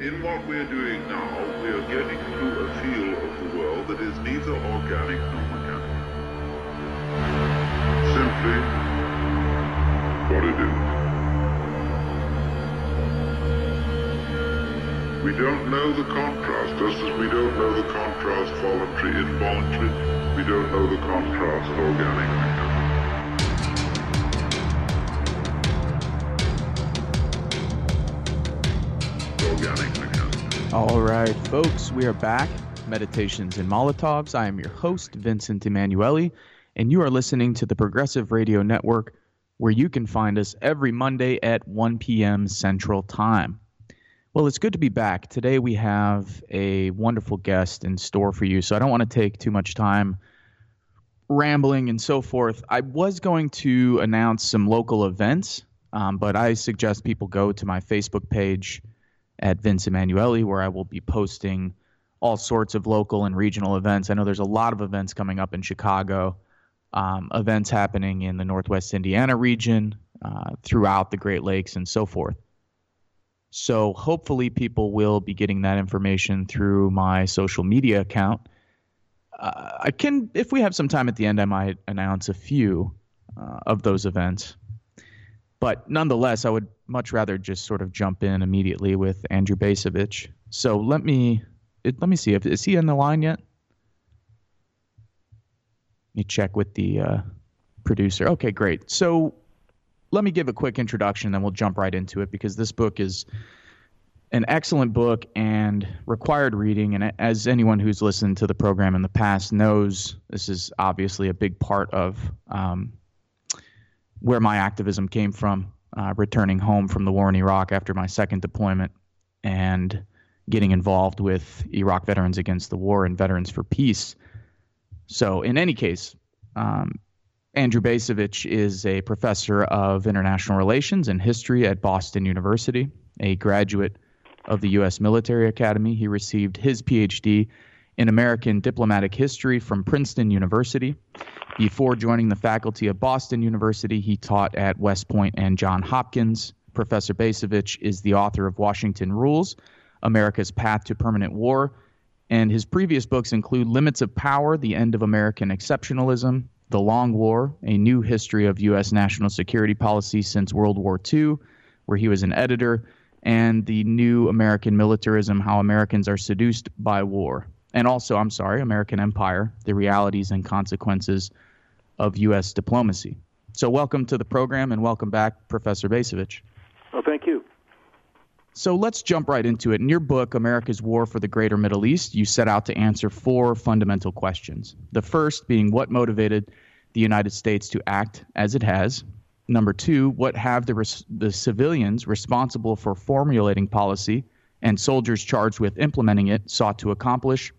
In what we're doing now, we are getting to a feel of the world that is neither organic nor mechanical. Simply what it is. We don't know the contrast, just as we don't know the contrast voluntary, involuntary. We don't know the contrast organic, mechanical. All right, folks, we are back. Meditations and Molotovs. I am your host, Vincent Emanuele, and you are listening to the Progressive Radio Network, where you can find us every Monday at 1 p.m. Central Time. Well, it's good to be back. Today we have a wonderful guest in store for you, so I don't want to take too much time rambling and so forth. I was going to announce some local events, um, but I suggest people go to my Facebook page at Vince Emanuele, where I will be posting all sorts of local and regional events. I know there's a lot of events coming up in Chicago, um, events happening in the Northwest Indiana region, uh, throughout the Great Lakes, and so forth. So hopefully, people will be getting that information through my social media account. Uh, I can, if we have some time at the end, I might announce a few uh, of those events. But nonetheless, I would much rather just sort of jump in immediately with Andrew Bacevich. So let me let me see if is he on the line yet. Let me check with the uh, producer. Okay, great. So let me give a quick introduction, then we'll jump right into it because this book is an excellent book and required reading. And as anyone who's listened to the program in the past knows, this is obviously a big part of um, where my activism came from. Uh, returning home from the war in Iraq after my second deployment and getting involved with Iraq Veterans Against the War and Veterans for Peace. So, in any case, um, Andrew Bacevich is a professor of international relations and history at Boston University, a graduate of the U.S. Military Academy. He received his PhD in American diplomatic history from Princeton University. Before joining the faculty of Boston University, he taught at West Point and Johns Hopkins. Professor Bacevich is the author of Washington Rules, America's Path to Permanent War, and his previous books include Limits of Power, The End of American Exceptionalism, The Long War, A New History of U.S. National Security Policy Since World War II, where he was an editor, and The New American Militarism How Americans Are Seduced by War. And also, I'm sorry, American Empire, The Realities and Consequences of U.S. Diplomacy. So, welcome to the program and welcome back, Professor Bacevich. Well, thank you. So let's jump right into it. In your book, America's War for the Greater Middle East, you set out to answer four fundamental questions. The first being what motivated the United States to act as it has. Number two, what have the, res- the civilians responsible for formulating policy and soldiers charged with implementing it sought to accomplish,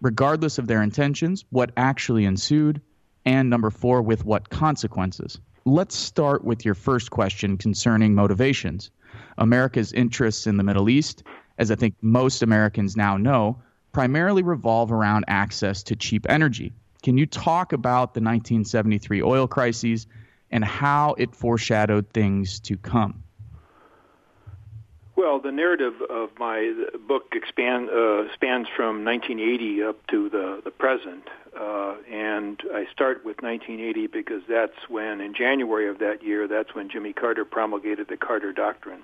regardless of their intentions, what actually ensued, and number four, with what consequences. Let's start with your first question concerning motivations. America's interests in the Middle East, as I think most Americans now know, primarily revolve around access to cheap energy. Can you talk about the 1973 oil crises and how it foreshadowed things to come? Well, the narrative of my book expand, uh, spans from 1980 up to the, the present. Uh, and I start with 1980 because that's when, in January of that year, that's when Jimmy Carter promulgated the Carter Doctrine.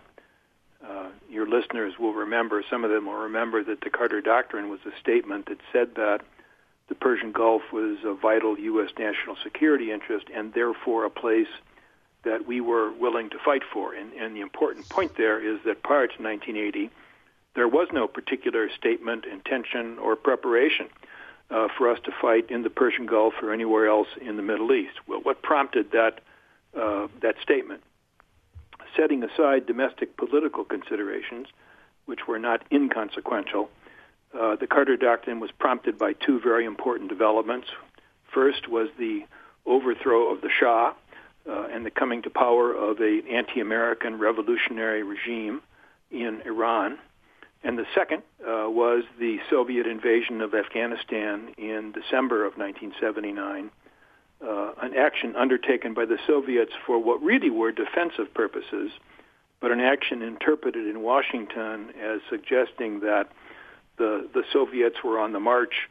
Uh, your listeners will remember, some of them will remember that the Carter Doctrine was a statement that said that the Persian Gulf was a vital U.S. national security interest and therefore a place that we were willing to fight for. And, and the important point there is that prior to 1980, there was no particular statement, intention, or preparation uh, for us to fight in the Persian Gulf or anywhere else in the Middle East. Well, what prompted that uh, that statement? Setting aside domestic political considerations, which were not inconsequential, uh, the Carter Doctrine was prompted by two very important developments. First was the overthrow of the Shah uh, and the coming to power of an anti-American revolutionary regime in Iran. And the second uh, was the Soviet invasion of Afghanistan in December of 1979, uh, an action undertaken by the Soviets for what really were defensive purposes, but an action interpreted in Washington as suggesting that the the Soviets were on the march,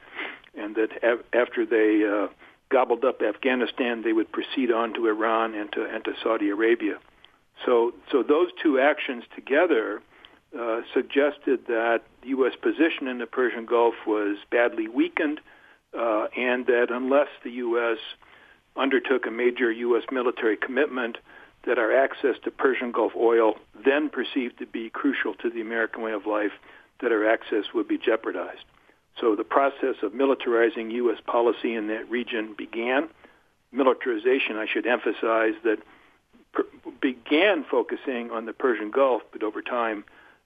and that after they uh, gobbled up Afghanistan, they would proceed on to Iran and to and to Saudi Arabia. So so those two actions together uh, suggested that the U.S. position in the Persian Gulf was badly weakened, uh, and that unless the U.S. undertook a major U.S. military commitment, that our access to Persian Gulf oil, then perceived to be crucial to the American way of life, that our access would be jeopardized. So the process of militarizing U.S. policy in that region began. Militarization, I should emphasize, that per- began focusing on the Persian Gulf, but over time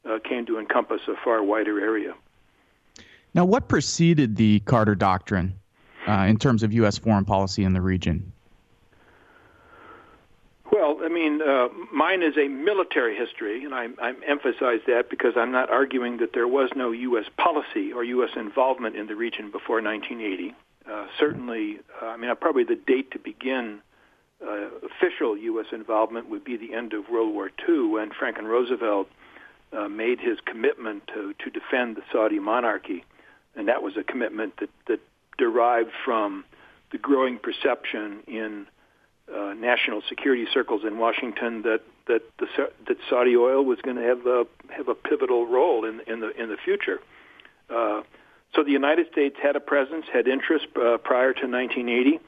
uh, came to encompass a far wider area. Now, what preceded the Carter Doctrine uh, in terms of U.S. foreign policy in the region? Well, I mean, uh, mine is a military history, and I, I emphasize that because I'm not arguing that there was no U.S. policy or U.S. involvement in the region before 1980. Uh, certainly, uh, I mean, probably the date to begin uh, official U.S. involvement would be the end of World War II when Franklin Roosevelt uh, made his commitment to, to defend the Saudi monarchy, and that was a commitment that, that derived from the growing perception in uh, national security circles in Washington that that the that Saudi oil was going to have a have a pivotal role in in the in the future. Uh, so the United States had a presence, had interest uh, prior to 1980,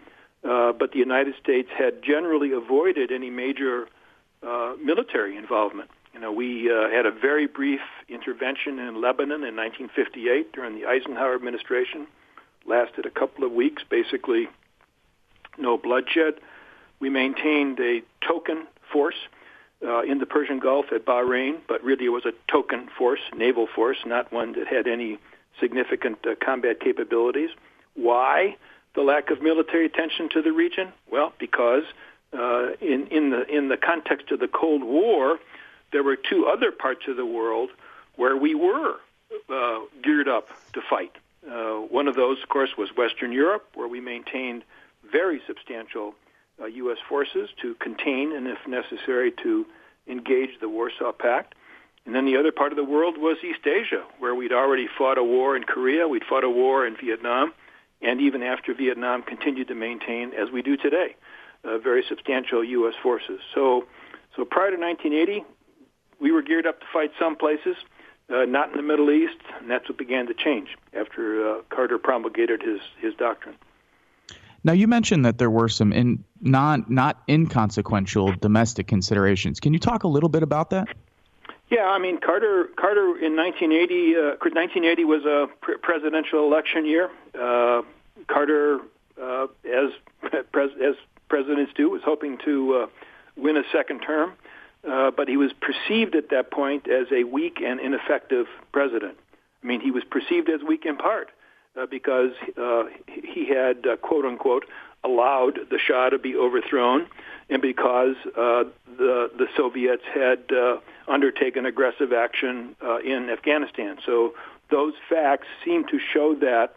uh, but the United States had generally avoided any major uh, military involvement. You know, we uh, had a very brief intervention in Lebanon in 1958 during the Eisenhower administration, lasted a couple of weeks, basically no bloodshed. We maintained a token force uh, in the Persian Gulf at Bahrain, but really it was a token force, naval force, not one that had any significant uh, combat capabilities. Why the lack of military attention to the region? Well, because uh, in in the in the context of the Cold War, there were two other parts of the world where we were uh, geared up to fight. Uh, one of those, of course, was Western Europe, where we maintained very substantial uh, U.S. forces to contain and, if necessary, to engage the Warsaw Pact. And then the other part of the world was East Asia, where we'd already fought a war in Korea, we'd fought a war in Vietnam, and even after Vietnam, continued to maintain, as we do today, uh, very substantial U.S. forces. So, so prior to 1980, we were geared up to fight some places, uh, not in the Middle East, and that's what began to change after uh, Carter promulgated his his doctrine. Now you mentioned that there were some in non not inconsequential domestic considerations. Can you talk a little bit about that? Yeah, I mean Carter Carter in 1980 uh, 1980 was a pre- presidential election year. Uh, Carter, uh, as pres- as presidents do, was hoping to uh, win a second term, uh, but he was perceived at that point as a weak and ineffective president. I mean, he was perceived as weak in part uh, because uh, he had, uh, quote unquote, allowed the Shah to be overthrown, and because uh, the the Soviets had uh, undertaken aggressive action uh, in Afghanistan. So those facts seem to show that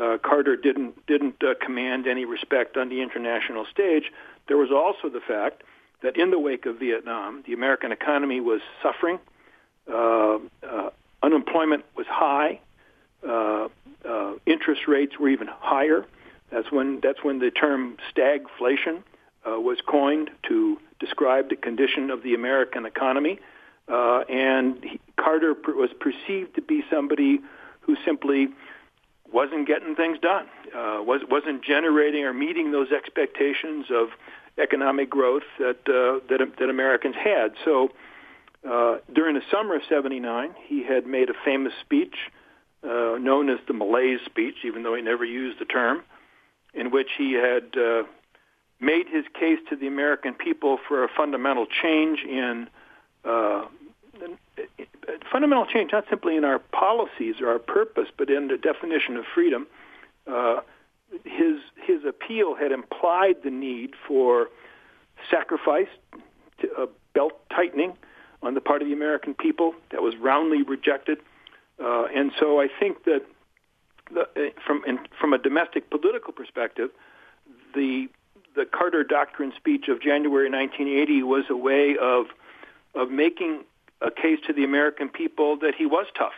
uh, Carter didn't didn't uh, command any respect on the international stage. There was also the fact that in the wake of Vietnam, the American economy was suffering. Uh, uh, unemployment was high. Uh, uh, interest rates were even higher. That's when that's when the term stagflation uh, was coined to describe the condition of the American economy. Uh, and he, Carter was perceived to be somebody who simply wasn't getting things done, uh, was, wasn't generating or meeting those expectations of economic growth that uh, that, that Americans had. So uh, during the summer of '79, he had made a famous speech uh, known as the Malaise speech, even though he never used the term, in which he had uh, made his case to the American people for a fundamental change in uh, fundamental change, not simply in our policies or our purpose, but in the definition of freedom. Uh, his his appeal had implied the need for sacrifice, to, uh, belt tightening on the part of the American people that was roundly rejected uh, and so I think that the, uh, from in, from a domestic political perspective, the the Carter Doctrine speech of January 1980 was a way of of making a case to the American people that he was tough,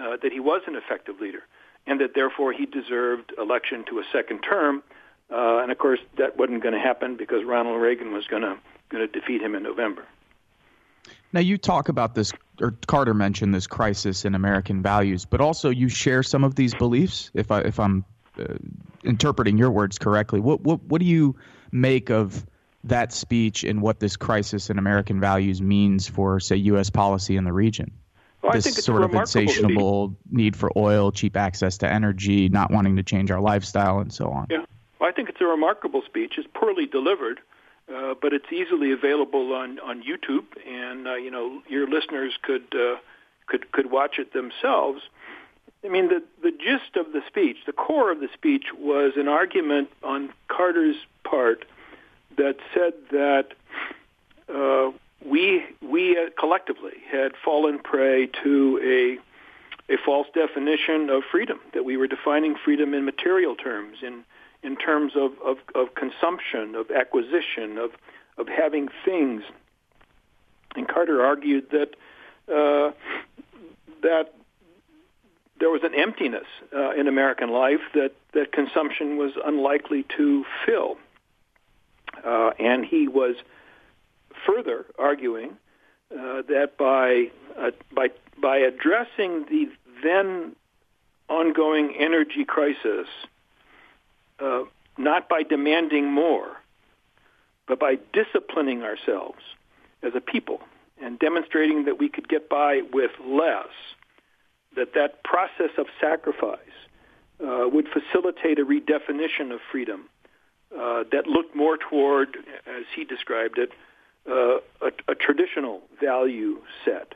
uh, that he was an effective leader, and that therefore he deserved election to a second term. Uh, and of course, that wasn't going to happen because Ronald Reagan was going to going to defeat him in November. Now you talk about this, or Carter mentioned this crisis in American values, but also you share some of these beliefs. If I if I'm uh, interpreting your words correctly, what what what do you make of that speech and what this crisis in American values means for, say, U.S. policy in the region? Well, this sort of insatiable need for oil, cheap access to energy, not wanting to change our lifestyle, and so on. Yeah, well, I think it's a remarkable speech. It's poorly delivered. Uh, but it's easily available on on YouTube, and uh, you know your listeners could uh, could could watch it themselves. I mean, the the gist of the speech, the core of the speech, was an argument on Carter's part that said that uh, we we uh, collectively had fallen prey to a a false definition of freedom. That we were defining freedom in material terms, in in terms of, of, of consumption, of acquisition, of, of having things. And Carter argued that uh, that there was an emptiness uh, in American life that, that consumption was unlikely to fill. Uh, and he was further arguing uh, that by, uh, by, by addressing the then ongoing energy crisis, uh, not by demanding more, but by disciplining ourselves as a people and demonstrating that we could get by with less, that that process of sacrifice uh, would facilitate a redefinition of freedom uh, that looked more toward, as he described it, uh, a, a, traditional value set.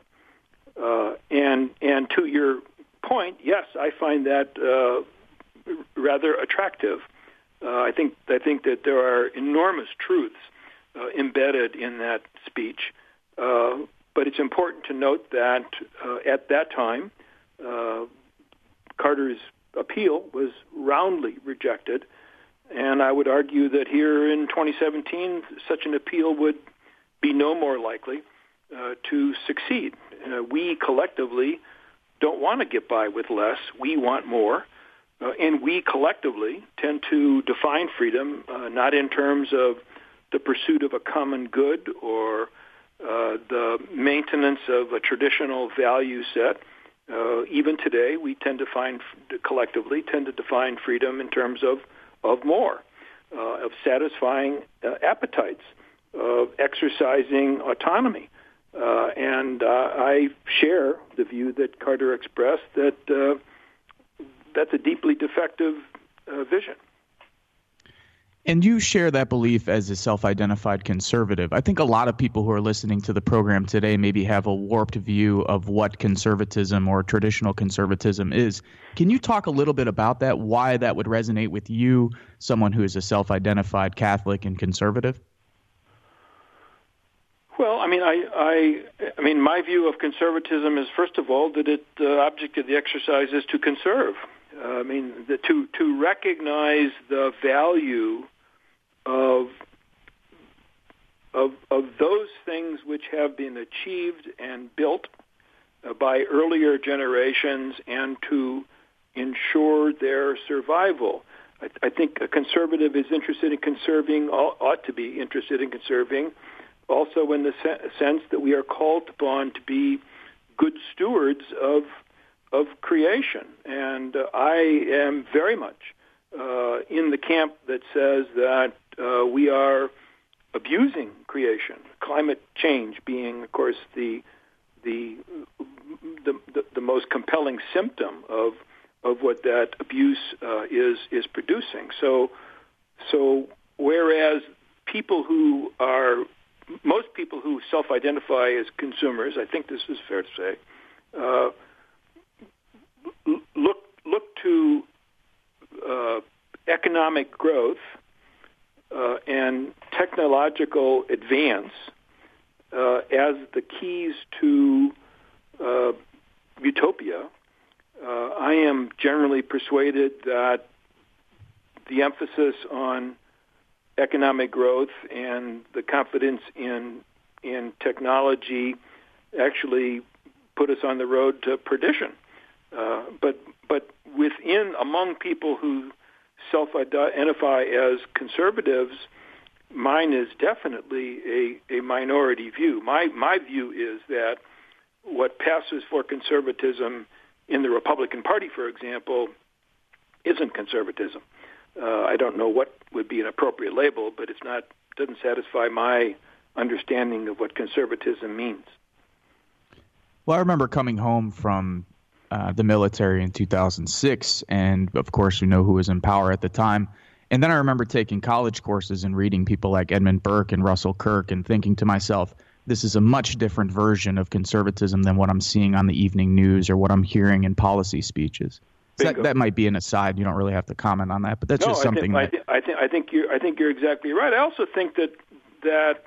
Uh, and and to your point, yes, I find that uh, rather attractive. Uh, I think I think that there are enormous truths uh, embedded in that speech, uh, but it's important to note that uh, at that time, uh, Carter's appeal was roundly rejected, and I would argue that here in 2017, such an appeal would be no more likely uh, to succeed. we collectively don't want to get by with less; we want more. Uh, and we collectively tend to define freedom uh, not in terms of the pursuit of a common good or uh, the maintenance of a traditional value set. Uh, even today, we tend to find collectively tend to define freedom in terms of of more, uh, of satisfying uh, appetites, of exercising autonomy. and I share the view that Carter expressed that that's a deeply defective uh, vision. And you share that belief as a self identified conservative. I think a lot of people who are listening to the program today maybe have a warped view of what conservatism or traditional conservatism is. Can you talk a little bit about that? Why that would resonate with you, someone who is a self identified Catholic and conservative? Well, I mean, I, I, I mean, my view of conservatism is first of all that it, the object of the exercise is to conserve. Uh, I mean, the, to to recognize the value of of of those things which have been achieved and built by earlier generations, and to ensure their survival. I, I think a conservative is interested in conserving, ought to be interested in conserving, also in the se- sense that we are called upon to be good stewards of of creation. And uh, I am very much uh, in the camp that says that uh, we are abusing creation. Climate change being, of course, the the the, the, the most compelling symptom of of what that abuse uh, is is producing. So so whereas people who are most people who self-identify as consumers, I think this is fair to say, uh, look look to uh, economic growth uh, and technological advance uh, as the keys to uh, utopia. Uh, I am generally persuaded that the emphasis on economic growth and the confidence in and technology actually put us on the road to perdition. Uh, but but within among people who self-identify as conservatives, mine is definitely a, a minority view. My my view is that what passes for conservatism in the Republican Party, for example, isn't conservatism. Uh, I don't know what would be an appropriate label, but it's not doesn't satisfy my understanding of what conservatism means. Well, I remember coming home from uh, the military in 2006, and of course, you know who was in power at the time. And then I remember taking college courses and reading people like Edmund Burke and Russell Kirk, and thinking to myself, this is a much different version of conservatism than what I'm seeing on the evening news or what I'm hearing in policy speeches. So that, that might be an aside. You don't really have to comment on that, but that's no, just something. I think, that, I, think, I think I think you're I think you're exactly right. I also think that that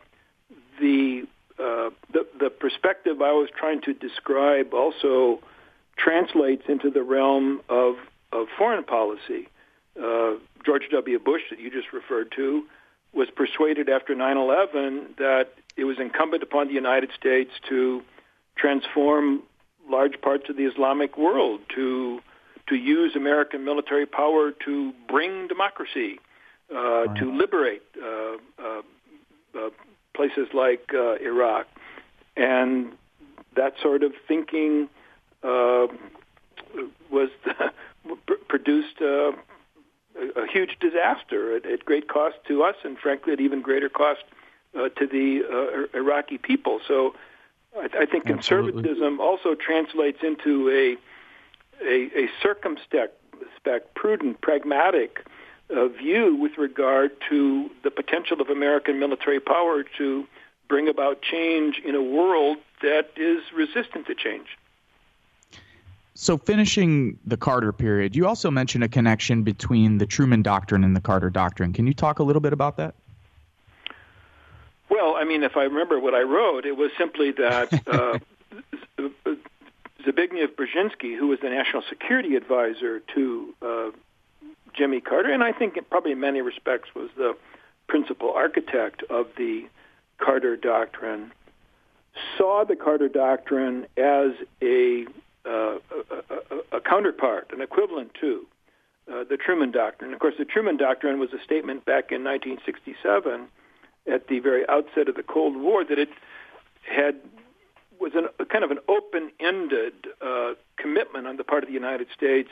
the uh, the the perspective I was trying to describe also translates into the realm of of foreign policy. Uh, George W. Bush, that you just referred to, was persuaded after 9/11 that it was incumbent upon the United States to transform large parts of the Islamic world to to use American military power to bring democracy, uh, right. to liberate uh, uh, uh places like uh, Iraq, and that sort of thinking uh, was produced a, a huge disaster at, at, great cost to us, and frankly, at even greater cost to the Iraqi people. So. I, I think Absolutely. conservatism also translates into a a, a circumspect, prudent, pragmatic uh, view with regard to the potential of American military power to bring about change in a world that is resistant to change. So, finishing the Carter period, you also mentioned a connection between the Truman Doctrine and the Carter Doctrine. Can you talk a little bit about that? Well, I mean, if I remember what I wrote, it was simply that uh, Zbigniew Brzezinski, who was the national security advisor to uh, Jimmy Carter, and I think probably in many respects was the principal architect of the Carter Doctrine, saw the Carter Doctrine as a, uh, a, a counterpart, an equivalent to uh, the Truman Doctrine. Of course, the Truman Doctrine was a statement back in 1967 at the very outset of the Cold War that it had was an, a kind of an open-ended uh, commitment on the part of the United States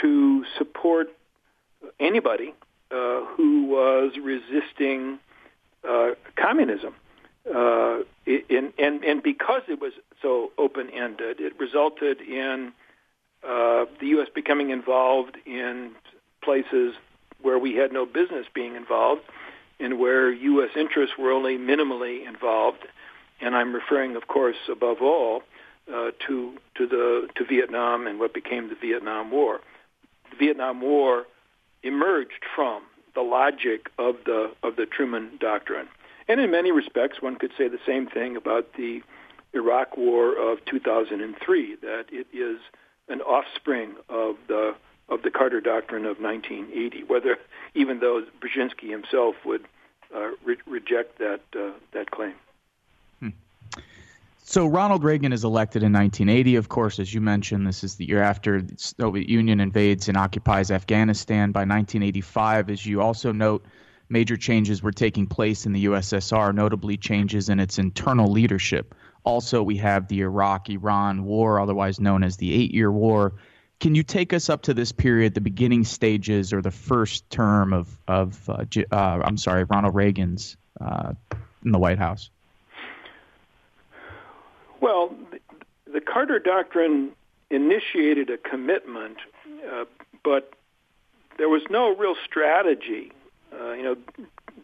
to support anybody uh, who was resisting uh, communism. Uh, in, and, and because it was so open-ended, it resulted in uh, the U.S. becoming involved in places where we had no business being involved and where U.S. interests were only minimally involved and I'm referring, of course, above all, uh, to to the to Vietnam and what became the Vietnam War. The Vietnam War emerged from the logic of the of the Truman Doctrine, and in many respects, one could say the same thing about the Iraq War of 2003. That it is an offspring of the of the Carter Doctrine of 1980. Whether even though Brzezinski himself would uh, re- reject that uh, that claim. So Ronald Reagan is elected in 1980. Of course, as you mentioned, this is the year after the Soviet Union invades and occupies Afghanistan. By 1985, as you also note, major changes were taking place in the USSR, notably changes in its internal leadership. Also, we have the Iraq-Iran War, otherwise known as the Eight-Year War. Can you take us up to this period, the beginning stages or the first term of of uh, uh, I'm sorry, Ronald Reagan's uh, in the White House? Well, the, Carter Doctrine initiated a commitment, uh, but there was no real strategy, uh, you know,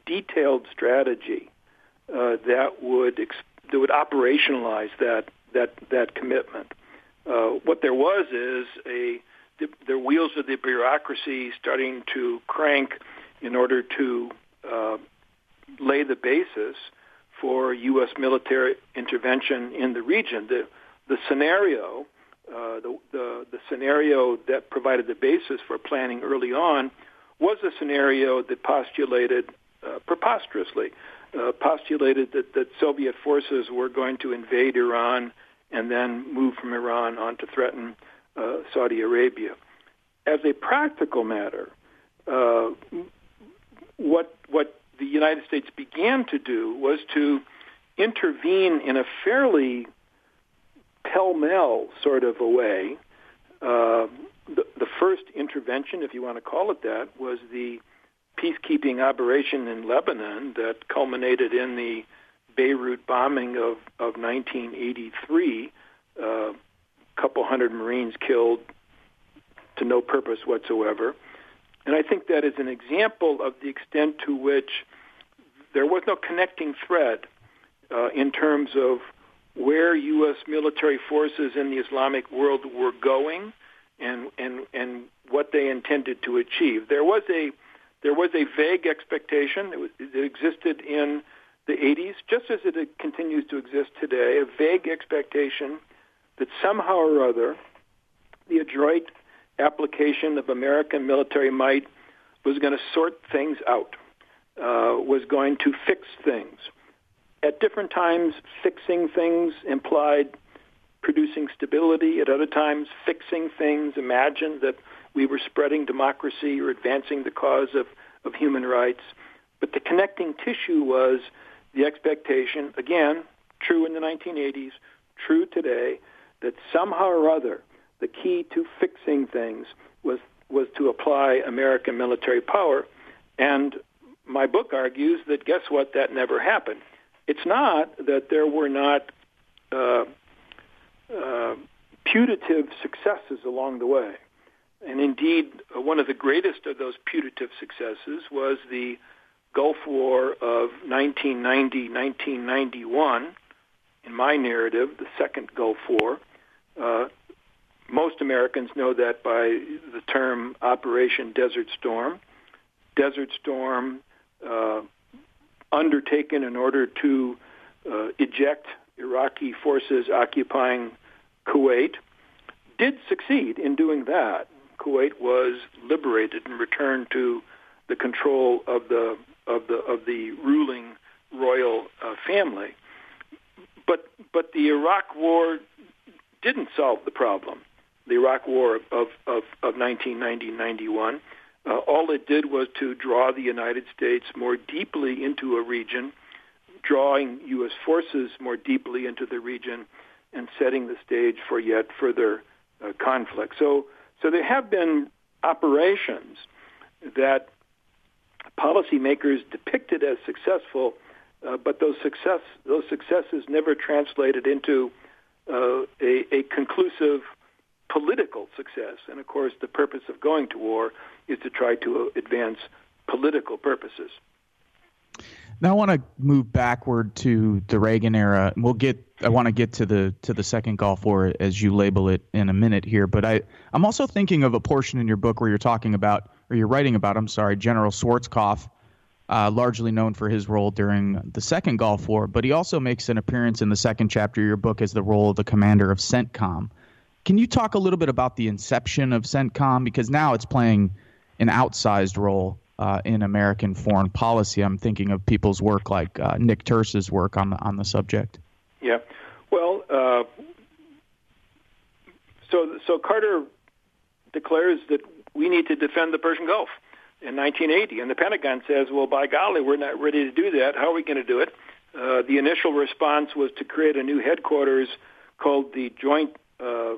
detailed strategy uh, that would that would operationalize that that that commitment. Uh, what there was is a the, the, wheels of the bureaucracy starting to crank in order to uh, lay the basis for U.S. military intervention in the region. The, the scenario, uh, the, the, the scenario that provided the basis for planning early on was a scenario that postulated uh, preposterously uh, postulated that, that Soviet forces were going to invade Iran and then move from Iran on to threaten uh, Saudi Arabia. As a practical matter, uh, what what the United States began to do was to intervene in a fairly pell-mell sort of a way. Uh, first intervention, if you want to call it that, was the peacekeeping operation in Lebanon that culminated in the Beirut bombing of, of 1983. A uh, couple hundred Marines killed to no purpose whatsoever. And I think that is an example of the extent to which there was no connecting thread uh, in terms of where U.S. military forces in the Islamic world were going and, and, and what they intended to achieve. There was a there was a vague expectation that it existed in the 80s, just as it continues to exist today, a vague expectation that somehow or other the adroit application of American military might was going to sort things out, uh, was going to fix things. At different times, fixing things implied producing stability. At other times, fixing things imagined that we were spreading democracy or advancing the cause of, of human rights. But the connecting tissue was the expectation, again, true in the 1980s, true today, that somehow or other the key to fixing things was was to apply American military power. And my book argues that guess what? That never happened. It's not that there were not uh, uh, putative successes along the way. And indeed, uh, one of the greatest of those putative successes was the Gulf War of 1990-1991. In my narrative, the second Gulf War. Uh, most Americans know that by the term Operation Desert Storm. Desert Storm uh, undertaken in order to uh, eject Iraqi forces occupying Kuwait, did succeed in doing that. Kuwait was liberated and returned to the control of the of the of the ruling royal uh, family. But but the Iraq War didn't solve the problem. The Iraq War of of, of 1990-91 uh, all it did was to draw the United States more deeply into a region, drawing U.S. forces more deeply into the region, and setting the stage for yet further uh, conflict. So, so there have been operations that policymakers depicted as successful, uh, but those success those successes never translated into uh, a, a conclusive political success. And of course, the purpose of going to war is to try to advance political purposes. Now I want to move backward to the Reagan era. We'll get. I want to get to the to the second Gulf War as you label it in a minute here. But I I'm also thinking of a portion in your book where you're talking about or you're writing about. I'm sorry, General Schwarzkopf, uh, largely known for his role during the second Gulf War, but he also makes an appearance in the second chapter of your book as the role of the commander of CENTCOM. Can you talk a little bit about the inception of CENTCOM because now it's playing an outsized role uh, in American foreign policy. I'm thinking of people's work like uh, Nick Turse's work on the on the subject. Yeah, well, uh, so so Carter declares that we need to defend the Persian Gulf in 1980, and the Pentagon says, "Well, by golly, we're not ready to do that. How are we going to do it?" Uh, the initial response was to create a new headquarters called the Joint uh,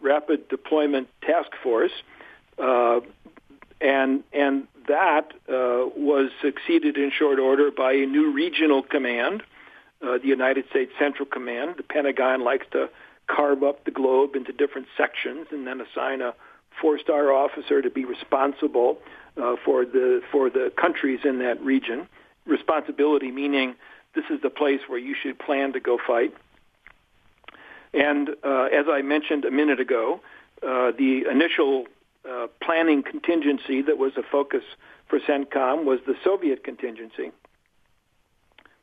Rapid Deployment Task Force. And and that uh, was succeeded in short order by a new regional command, uh, the United States Central Command. The Pentagon likes to carve up the globe into different sections and then assign a four-star officer to be responsible uh, for the for the countries in that region. Responsibility meaning this is the place where you should plan to go fight. And uh, as I mentioned a minute ago, uh, the initial uh, planning contingency that was a focus for CENTCOM was the Soviet contingency.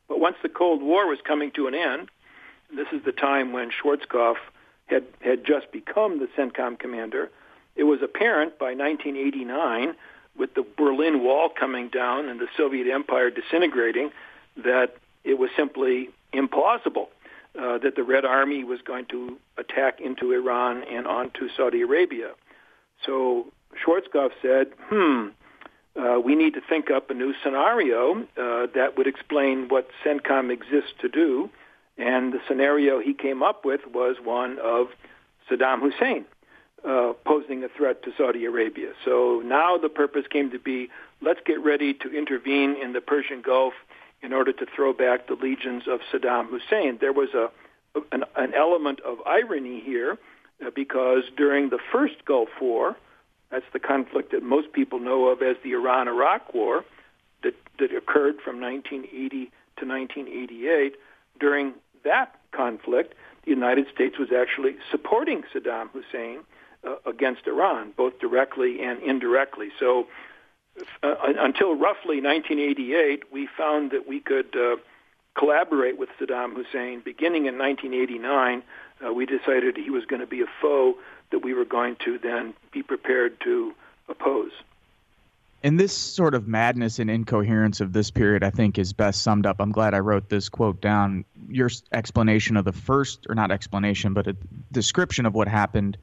But once the Cold War was coming to an end, this is the time when Schwarzkopf had, had just become the CENTCOM commander, it was apparent by 1989, with the Berlin Wall coming down and the Soviet Empire disintegrating, that it was simply implausible uh, that the Red Army was going to attack into Iran and onto Saudi Arabia. So Schwarzkopf said, hmm, uh, we need to think up a new scenario uh, that would explain what CENTCOM exists to do. And the scenario he came up with was one of Saddam Hussein uh, posing a threat to Saudi Arabia. So now the purpose came to be let's get ready to intervene in the Persian Gulf in order to throw back the legions of Saddam Hussein. There was a an, an element of irony here because during the first Gulf War, that's the conflict that most people know of as the Iran-Iraq War that, that occurred from 1980 to 1988. During that conflict, the United States was actually supporting Saddam Hussein uh, against Iran, both directly and indirectly. So uh, until roughly 1988, we found that we could uh, collaborate with Saddam Hussein. Beginning in 1989, uh, we decided he was going to be a foe that we were going to then be prepared to oppose. And this sort of madness and incoherence of this period, I think, is best summed up. I'm glad I wrote this quote down. Your explanation of the first, or not explanation, but a description of what happened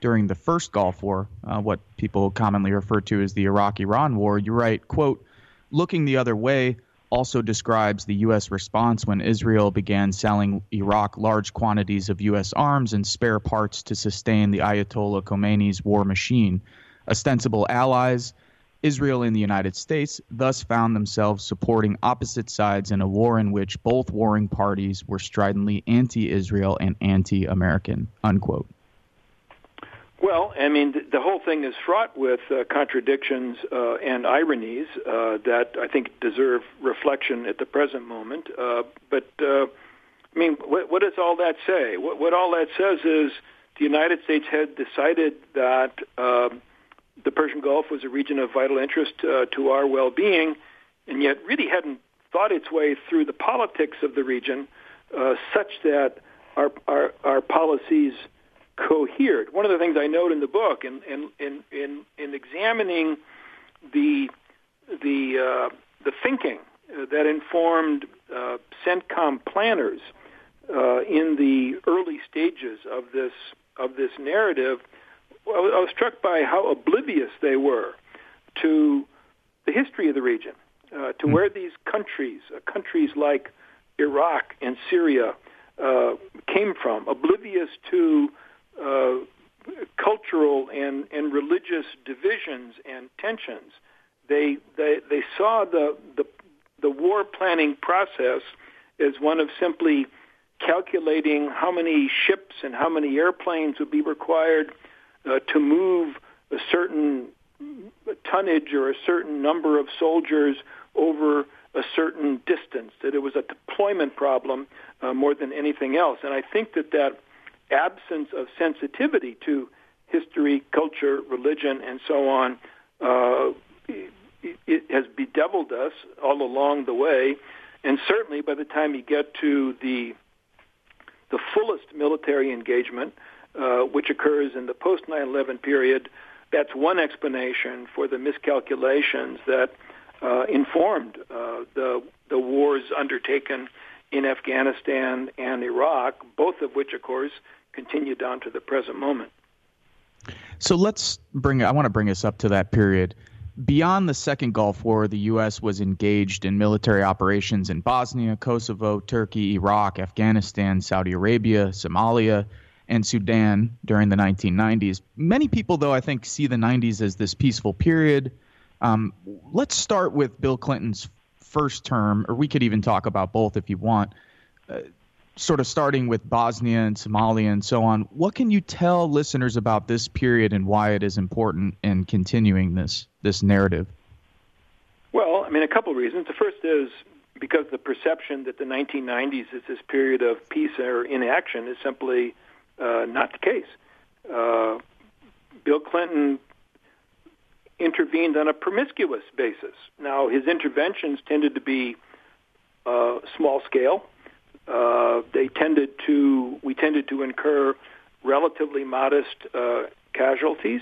during the first Gulf War, uh, what people commonly refer to as the Iraq-Iran War. You write, quote, looking the other way also describes the U.S. response when Israel began selling Iraq large quantities of U.S. arms and spare parts to sustain the Ayatollah Khomeini's war machine. Ostensible allies, Israel and the United States, thus found themselves supporting opposite sides in a war in which both warring parties were stridently anti-Israel and anti-American. Unquote. Well, I mean, the, whole thing is fraught with uh, contradictions uh, and ironies uh, that I think deserve reflection at the present moment. Uh, but, uh, I mean, what, what does all that say? What, what all that says is the United States had decided that um, the Persian Gulf was a region of vital interest uh, to our well-being, and yet really hadn't thought its way through the politics of the region such that our, our, our policies – cohered. One of the things I note in the book, in in in in, in examining the the uh, the thinking that informed uh, CENTCOM planners uh, in the early stages of this of this narrative, I was struck by how oblivious they were to the history of the region, uh, to mm. where these countries, uh, countries like Iraq and Syria, uh, came from, oblivious to uh, cultural and, and religious divisions and tensions. They, they, they saw the, the, the war planning process as one of simply calculating how many ships and how many airplanes would be required uh, to move a certain tonnage or a certain number of soldiers over a certain distance, that it was a deployment problem uh, more than anything else. And I think that that absence of sensitivity to history, culture, religion, and so on, uh, it, it has bedeviled us all along the way. And certainly by the time you get to the the fullest military engagement, uh, which occurs in the post 9/11 period, that's one explanation for the miscalculations that uh, informed uh, the the wars undertaken in Afghanistan and Iraq, both of which, of course, continue down to the present moment. So let's bring. I want to bring us up to that period. Beyond the Second Gulf War, the U.S. was engaged in military operations in Bosnia, Kosovo, Turkey, Iraq, Afghanistan, Saudi Arabia, Somalia, and Sudan during the 1990s. Many people, though, I think, see the 90s as this peaceful period. Um, let's start with Bill Clinton's first term, or we could even talk about both if you want. Uh, sort of starting with Bosnia and Somalia and so on, what can you tell listeners about this period and why it is important in continuing this this narrative? Well, I mean, a couple of reasons. The first is because the perception that the 1990s is this period of peace or inaction is simply uh, not the case. Uh, Bill Clinton intervened on a promiscuous basis. Now, his interventions tended to be uh, small scale. Uh, they tended to we tended to incur relatively modest uh, casualties.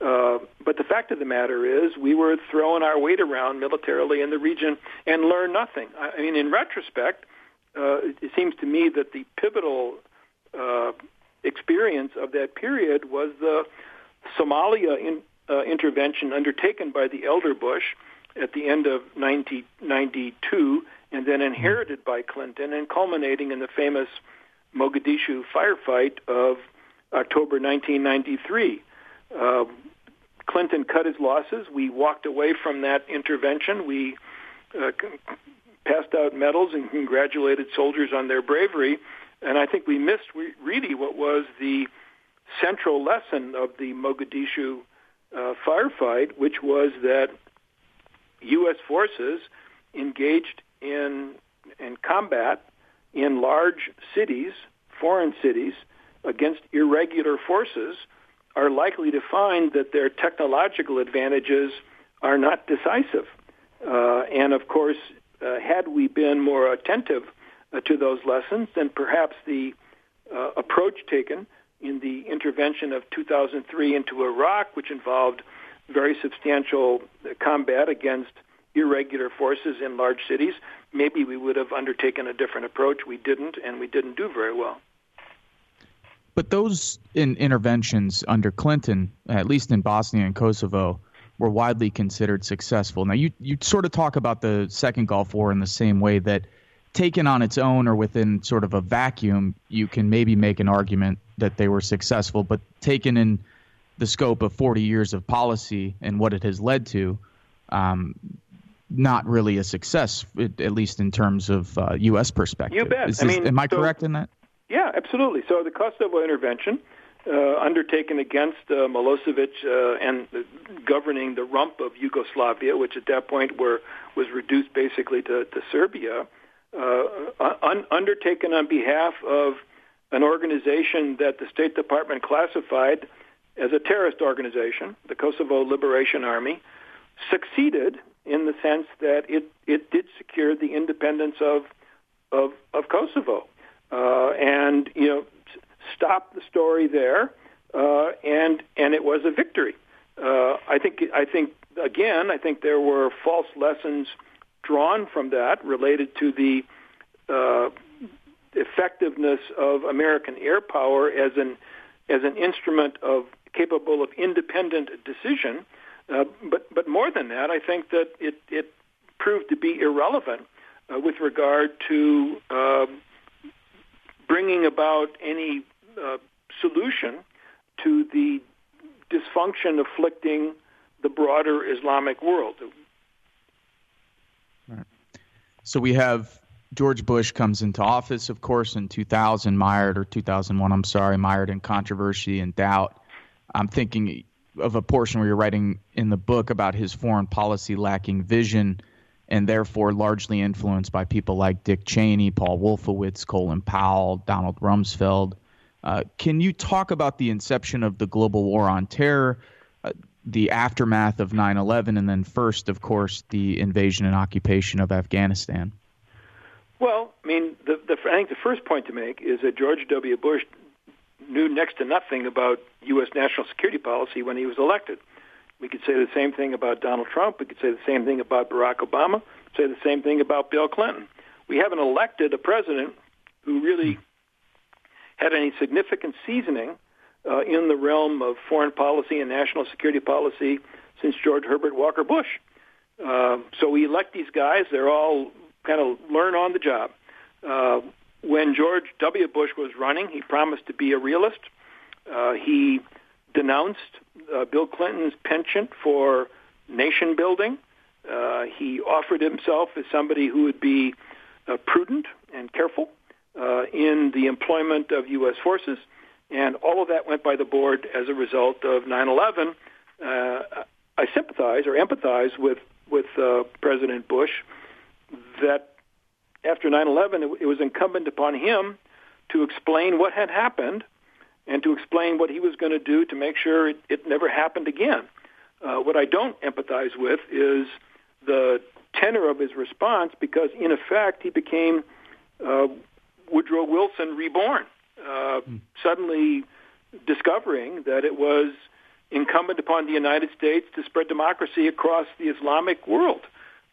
Uh, but the fact of the matter is, we were throwing our weight around militarily in the region and learned nothing. I mean, in retrospect, uh, it seems to me that the pivotal uh, experience of that period was the Somalia in, uh, intervention undertaken by the elder Bush at the end of 1992 and then inherited by Clinton and culminating in the famous Mogadishu firefight of October 1993. Uh, Clinton cut his losses. We walked away from that intervention. We uh, passed out medals and congratulated soldiers on their bravery. And I think we missed really what was the central lesson of the Mogadishu uh, firefight, which was that U.S. forces engaged in in combat in large cities, foreign cities, against irregular forces, are likely to find that their technological advantages are not decisive. Uh, and of course, uh, had we been more attentive uh, to those lessons, then perhaps the uh, approach taken in the intervention of 2003 into Iraq, which involved very substantial combat against irregular forces in large cities, maybe we would have undertaken a different approach. We didn't, and we didn't do very well. But those in interventions under Clinton, at least in Bosnia and Kosovo, were widely considered successful. Now, you you sort of talk about the Second Gulf War in the same way that, taken on its own or within sort of a vacuum, you can maybe make an argument that they were successful. But taken in the scope of 40 years of policy and what it has led to, um, not really a success, at least in terms of uh, U.S. perspective. You bet. Is, I mean, am I so, correct in that? Yeah, absolutely. So the Kosovo intervention uh, undertaken against uh, Milosevic uh, and governing the rump of Yugoslavia, which at that point were was reduced basically to, to Serbia, un- undertaken on behalf of an organization that the State Department classified as a terrorist organization, the Kosovo Liberation Army, succeeded in the sense that it, it did secure the independence of of, of Kosovo, uh, and you know stop the story there, uh, and and it was a victory. Uh, I think I think again I think there were false lessons drawn from that related to the uh, effectiveness of American air power as an as an instrument of capable of independent decision. Uh, but but more than that, I think that it it proved to be irrelevant uh, with regard to uh, bringing about any uh, solution to the dysfunction afflicting the broader Islamic world. So we have George Bush comes into office, of course, in 2000, mired or 2001. I'm sorry, mired in controversy and doubt. I'm thinking of a portion where you're writing in the book about his foreign policy lacking vision and therefore largely influenced by people like Dick Cheney, Paul Wolfowitz, Colin Powell, Donald Rumsfeld. Uh, can you talk about the inception of the global war on terror, the aftermath of 9 11, and then first, of course, the invasion and occupation of Afghanistan? Well, I mean, the, the, I think the first point to make is that George W. Bush knew next to nothing about U.S. national security policy when he was elected. We could say the same thing about Donald Trump. We could say the same thing about Barack Obama. Say the same thing about Bill Clinton. We haven't elected a president who really had any significant seasoning uh, in the realm of foreign policy and national security policy since George Herbert Walker Bush. Uh, so we elect these guys. They're all kind of learn on the job. Uh, when George W. Bush was running, he promised to be a realist. Uh, he denounced uh, Bill Clinton's penchant for nation building. Uh, he offered himself as somebody who would be uh, prudent and careful uh, in the employment of U.S. forces, and all of that went by the board as a result of 9/11. Uh, I sympathize or empathize with with uh, President Bush that after 9/11, it, it was incumbent upon him to explain what had happened and to explain what he was going to do to make sure it, it never happened again. Uh, what I don't empathize with is the tenor of his response because, in effect, he became uh, Woodrow Wilson reborn, uh, suddenly discovering that it was incumbent upon the United States to spread democracy across the Islamic world,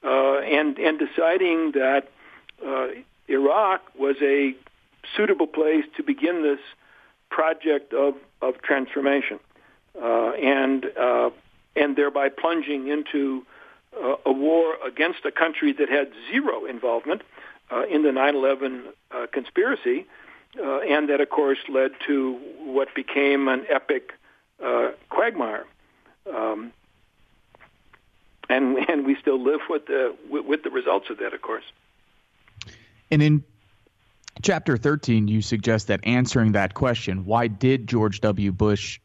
uh, and and deciding that uh, Iraq was a suitable place to begin this project of of transformation, uh, and uh, and thereby plunging into uh, a war against a country that had zero involvement uh, in the 9/11 uh, conspiracy, uh, and that, of course, led to what became an epic uh, quagmire. Um, and and we still live with the with, with the results of that, of course. And in chapter 13, you suggest that answering that question, why did George W. Bush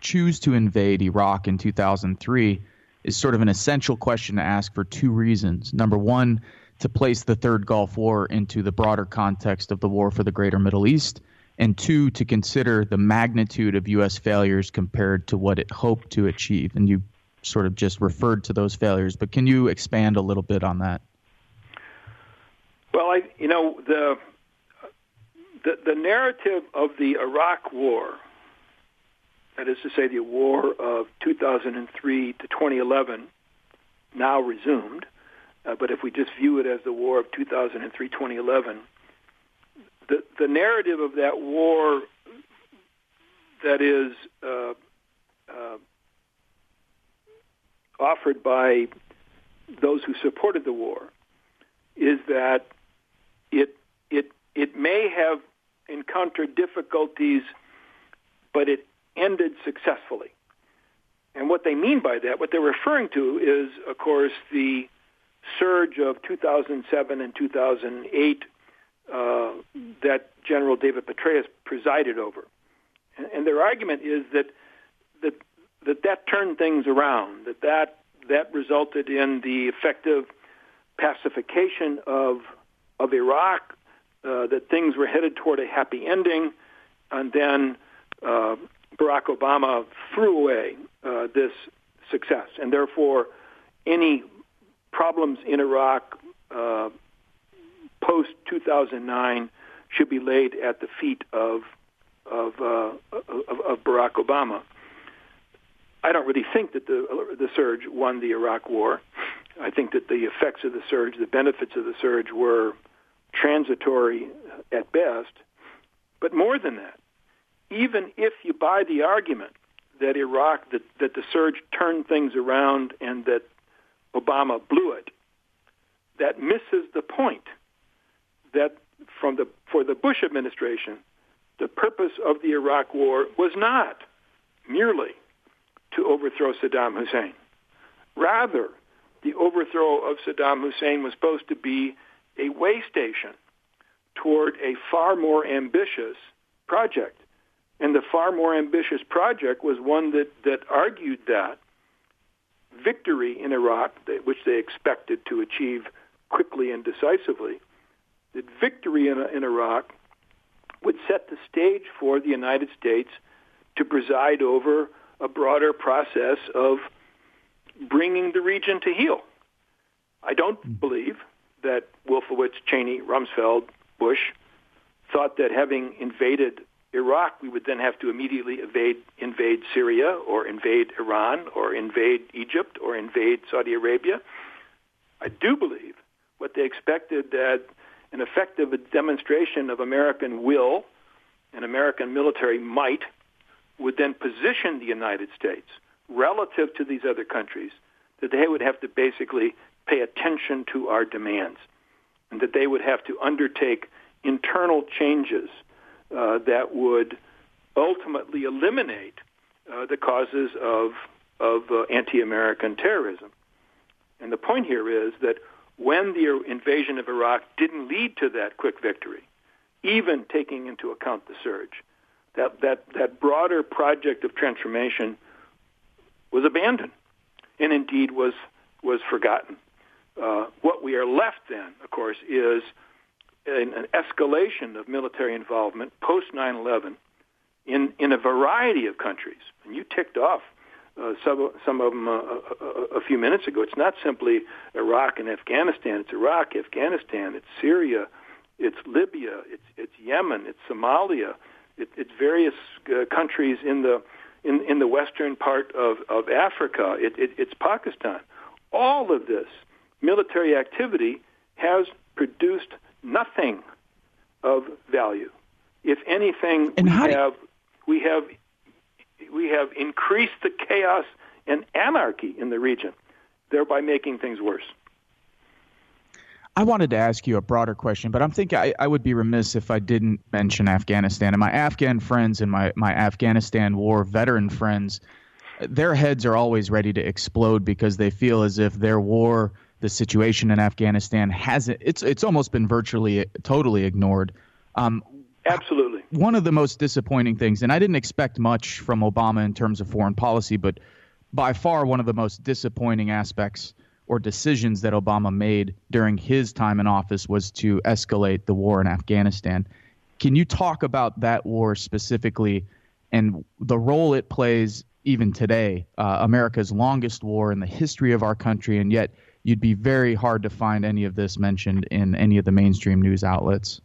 choose to invade Iraq in 2003, is sort of an essential question to ask for two reasons. Number one, to place the Third Gulf War into the broader context of the war for the greater Middle East, and two, to consider the magnitude of U.S. failures compared to what it hoped to achieve. And you sort of just referred to those failures, but can you expand a little bit on that? Well, I, you know, the the, the narrative of the Iraq War, that is to say, the war of 2003 to 2011, now resumed. Uh, but if we just view it as the war of 2003 2011, the, the narrative of that war that is uh, uh, offered by those who supported the war is that it it it may have encountered difficulties, but it ended successfully. And what they mean by that, what they're referring to, is of course the surge of 2007 and 2008 uh, that General David Petraeus presided over. And, and their argument is that that that that turned things around, that that that resulted in the effective pacification of of Iraq, uh, that things were headed toward a happy ending, and then uh, Barack Obama threw away uh, this success, and therefore any problems in Iraq uh, post 2009 should be laid at the feet of of, uh, of, of Barack Obama. I don't really think that the the surge won the Iraq War. I think that the effects of the surge, the benefits of the surge, were transitory at best. But more than that, even if you buy the argument that Iraq that, that the surge turned things around and that Obama blew it, that misses the point that from the for the Bush administration, the purpose of the Iraq war was not merely to overthrow Saddam Hussein. Rather, the overthrow of Saddam Hussein was supposed to be a way station toward a far more ambitious project. And the far more ambitious project was one that, that argued that victory in Iraq, which they expected to achieve quickly and decisively, that victory in, in Iraq would set the stage for the United States to preside over a broader process of bringing the region to heel. I don't hmm. believe that Wolfowitz, Cheney, Rumsfeld, Bush thought that having invaded Iraq, we would then have to immediately invade, invade Syria or invade Iran or invade Egypt or invade Saudi Arabia. I do believe what they expected that an effective demonstration of American will and American military might would then position the United States relative to these other countries, that they would have to basically pay attention to our demands and that they would have to undertake internal changes uh, that would ultimately eliminate uh, the causes of of uh, anti-American terrorism. And the point here is that when the invasion of Iraq didn't lead to that quick victory, even taking into account the surge, that that that broader project of transformation was abandoned, and indeed was was forgotten. Uh, what we are left then, of course, is an, an escalation of military involvement post 9/11 in in a variety of countries. And you ticked off uh, some some of them uh, a, a, few minutes ago. It's not simply Iraq and Afghanistan. It's Iraq, Afghanistan. It's Syria. It's Libya. It's it's Yemen. It's Somalia. It, it's various uh, countries in the in, in the western part of, of Africa. It, it, it's Pakistan. All of this military activity has produced nothing of value. If anything, and we have we have we have increased the chaos and anarchy in the region, thereby making things worse. I wanted to ask you a broader question, but I'm thinking I, I, would be remiss if I didn't mention Afghanistan. And my Afghan friends and my, my Afghanistan war veteran friends, their heads are always ready to explode because they feel as if their war, the situation in Afghanistan, hasn't, it's, it's almost been virtually totally ignored. Um, Absolutely. One of the most disappointing things, and I didn't expect much from Obama in terms of foreign policy, but by far one of the most disappointing aspects or decisions that Obama made during his time in office was to escalate the war in Afghanistan. Can you talk about that war specifically and the role it plays even today, uh, America's longest war in the history of our country, and yet you'd be very hard to find any of this mentioned in any of the mainstream news outlets?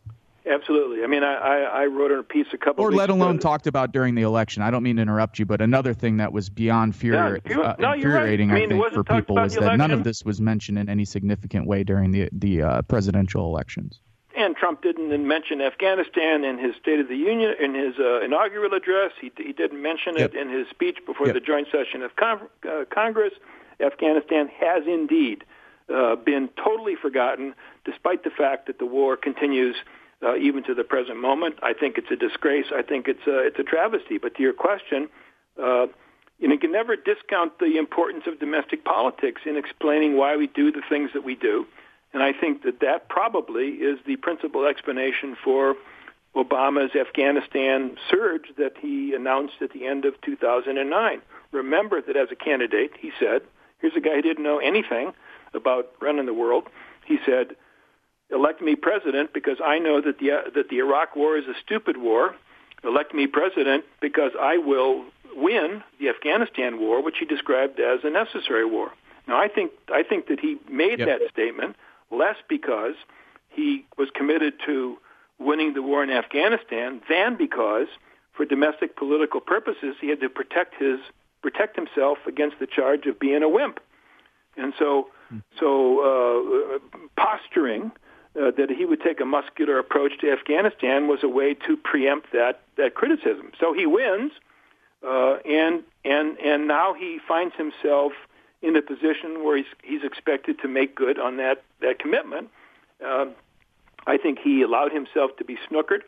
Absolutely. I mean, I, I wrote a piece a couple. Or let alone ago. talked about during the election. I don't mean to interrupt you, but another thing that was beyond yeah, uh, no, infuriating, right. I, I think, for people is that none of this was mentioned in any significant way during the the uh, presidential elections. And Trump didn't mention Afghanistan in his State of the Union in his uh, inaugural address. He, he didn't mention yep. it in his speech before yep. the joint session of Con- uh, Congress. Afghanistan has indeed uh, been totally forgotten, despite the fact that the war continues uh, even to the present moment. I think it's a disgrace. I think it's a, it's a travesty. But to your question, uh, you, know, you can never discount the importance of domestic politics in explaining why we do the things that we do. And I think that that probably is the principal explanation for Obama's Afghanistan surge that he announced at the end of 2009. Remember that as a candidate, he said, here's a guy who didn't know anything about running the world. He said, elect me president because I know that the uh, that the Iraq war is a stupid war. Elect me president because I will win the Afghanistan war, which he described as a necessary war. Now, I think I think that he made yep. that statement less because he was committed to winning the war in Afghanistan than because, for domestic political purposes, he had to protect his protect himself against the charge of being a wimp. And so, so uh, posturing uh, that he would take a muscular approach to Afghanistan was a way to preempt that that criticism. So he wins, uh, and and and now he finds himself in a position where he's he's expected to make good on that that commitment. Uh, I think he allowed himself to be snookered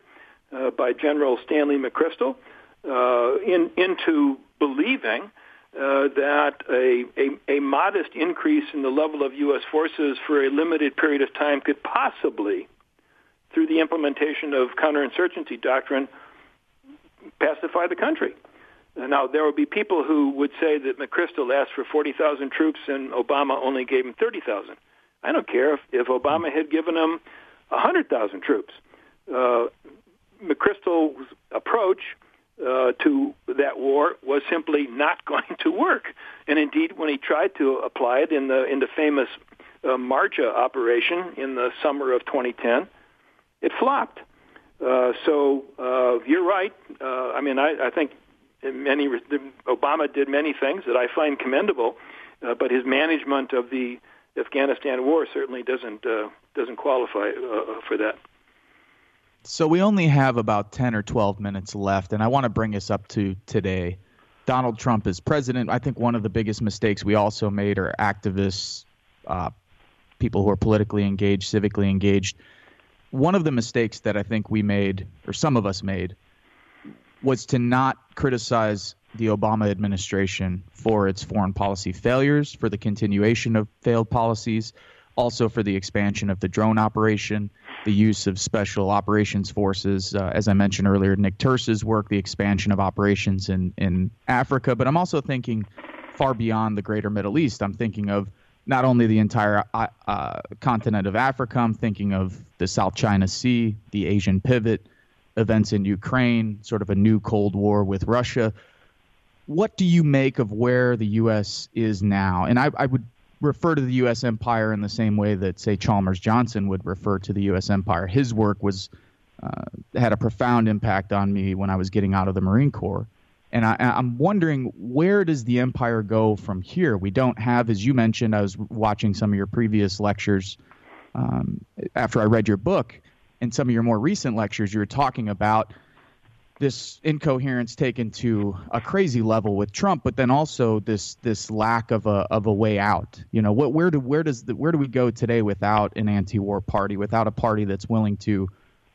uh, by General Stanley McChrystal uh, in, into believing uh, that a, a, a, modest increase in the level of U.S. forces for a limited period of time could possibly, through the implementation of counterinsurgency doctrine, pacify the country. Now, there will be people who would say that McChrystal asked for 40,000 troops and Obama only gave him 30,000. I don't care if, if Obama had given him 100,000 troops. Uh, McChrystal's approach uh, to that war was simply not going to work. And indeed, when he tried to apply it in the in the famous uh, Marja operation in the summer of 2010, it flopped. Uh, so uh, you're right. Uh, I mean, I, I think many Obama did many things that I find commendable, uh, but his management of the Afghanistan war certainly doesn't uh, doesn't qualify uh, for that. So we only have about 10 or 12 minutes left, and I want to bring us up to today. Donald Trump is president. I think one of the biggest mistakes we also made are activists, uh, people who are politically engaged, civically engaged. One of the mistakes that I think we made, or some of us made, was to not criticize the Obama administration for its foreign policy failures, for the continuation of failed policies, also for the expansion of the drone operation, the use of special operations forces. Uh, as I mentioned earlier, Nick Turse's work, the expansion of operations in, in Africa. But I'm also thinking far beyond the greater Middle East. I'm thinking of not only the entire uh, uh, continent of Africa, I'm thinking of the South China Sea, the Asian pivot, events in Ukraine, sort of a new Cold War with Russia. What do you make of where the U.S. is now? And I, I would refer to the U.S. empire in the same way that, say, Chalmers Johnson would refer to the U.S. empire. His work was uh, had a profound impact on me when I was getting out of the Marine Corps. And I, am wondering where does the empire go from here? We don't have, as you mentioned, I was watching some of your previous lectures um, after I read your book. and some of your more recent lectures, you were talking about this incoherence taken to a crazy level with Trump, but then also this this lack of a of a way out. You know, what where do where does the, where do we go today without an anti-war party, without a party that's willing to